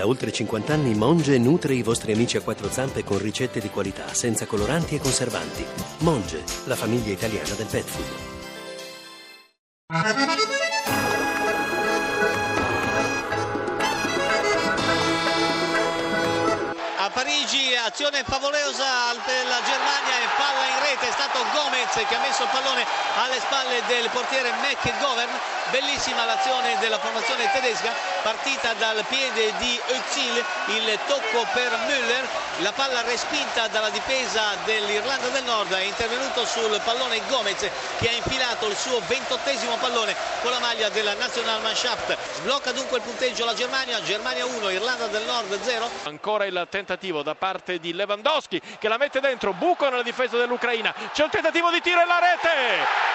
Da oltre 50 anni Monge nutre i vostri amici a quattro zampe con ricette di qualità, senza coloranti e conservanti. Monge, la famiglia italiana del pet food. A Parigi azione favolosa per la Germania e palla in rete, è stato Gomez che ha messo il pallone alle spalle del portiere McGovern, bellissima l'azione della formazione tedesca, partita dal piede di Özil, il tocco per Müller, la palla respinta dalla difesa dell'Irlanda del Nord, è intervenuto sul pallone Gomez che ha infilato il suo ventottesimo pallone con la maglia della Nationalmannschaft, sblocca dunque il punteggio la Germania, Germania 1, Irlanda del Nord 0. Ancora il tentativo da parte di Lewandowski che la mette dentro, buco nella difesa dell'Ucraina, c'è un tentativo di tiro e la rete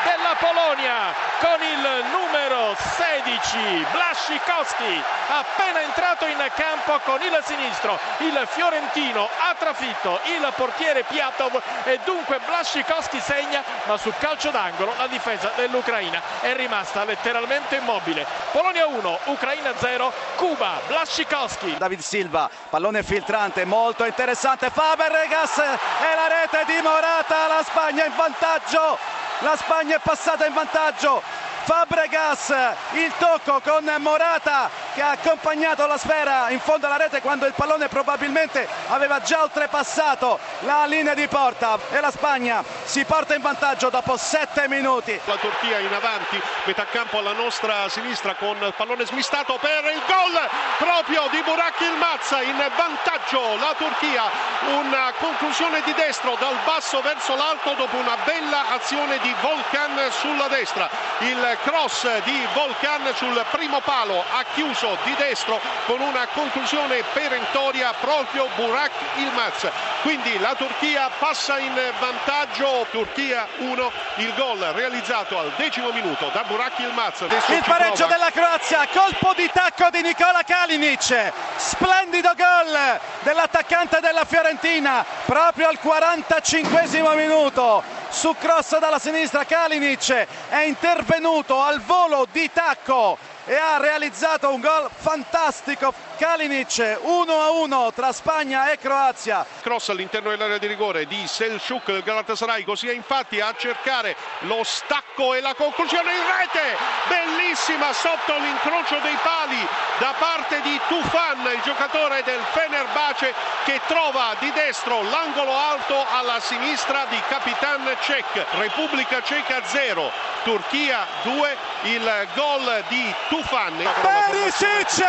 della Polonia con il numero 16 Blaszczykowski appena entrato in campo con il sinistro il fiorentino ha trafitto il portiere Piatov e dunque Blaszczykowski segna ma sul calcio d'angolo la difesa dell'Ucraina è rimasta letteralmente immobile. Polonia 1, Ucraina 0 Cuba, Blaszczykowski David Silva, pallone filtrante molto interessante Faberregas e la rete di Morata la Spagna in vantaggio. La Spagna è passata in vantaggio. Fabregas, il tocco con Morata che ha accompagnato la sfera in fondo alla rete quando il pallone probabilmente aveva già oltrepassato la linea di porta e la Spagna si porta in vantaggio dopo sette minuti. La Turchia in avanti, metà campo alla nostra sinistra con il pallone smistato per il gol proprio di Burak Ilmaz in vantaggio la Turchia, una conclusione di destro dal basso verso l'alto dopo una bella azione di Volcan sulla destra. Il cross di Volcan sul primo palo ha chiuso di destro con una conclusione perentoria proprio Burak Ilmaz quindi la Turchia passa in vantaggio Turchia 1 il gol realizzato al decimo minuto da Burak Ilmaz il pareggio della Croazia colpo di tacco di Nicola Kalinic. Splendido gol dell'attaccante della Fiorentina proprio al 45 minuto. Su cross dalla sinistra Kalinic è intervenuto al volo di tacco e ha realizzato un gol fantastico. Kalinic 1 a 1 tra Spagna e Croazia. Cross all'interno dell'area di rigore di Selçuk del Galatasaray. Così è infatti a cercare lo stacco e la conclusione in rete. Bellissima sotto l'incrocio dei pali da parte di Tufan il giocatore del Fenerbahce che trova di destro l'angolo alto alla sinistra di Capitan Cech. Repubblica Ceca 0 Turchia 2 il gol di Tufan Perisic!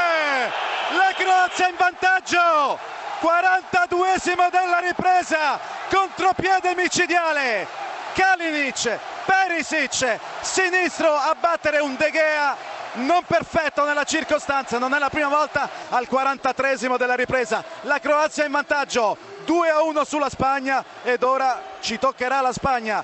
La Croazia in vantaggio! 42esimo della ripresa! Contropiede micidiale! Kalinic Perisic sinistro a battere un De Gea non perfetto nella circostanza non è la prima volta al 43esimo della ripresa. La Croazia in vantaggio 2 a 1 sulla Spagna ed ora ci toccherà la Spagna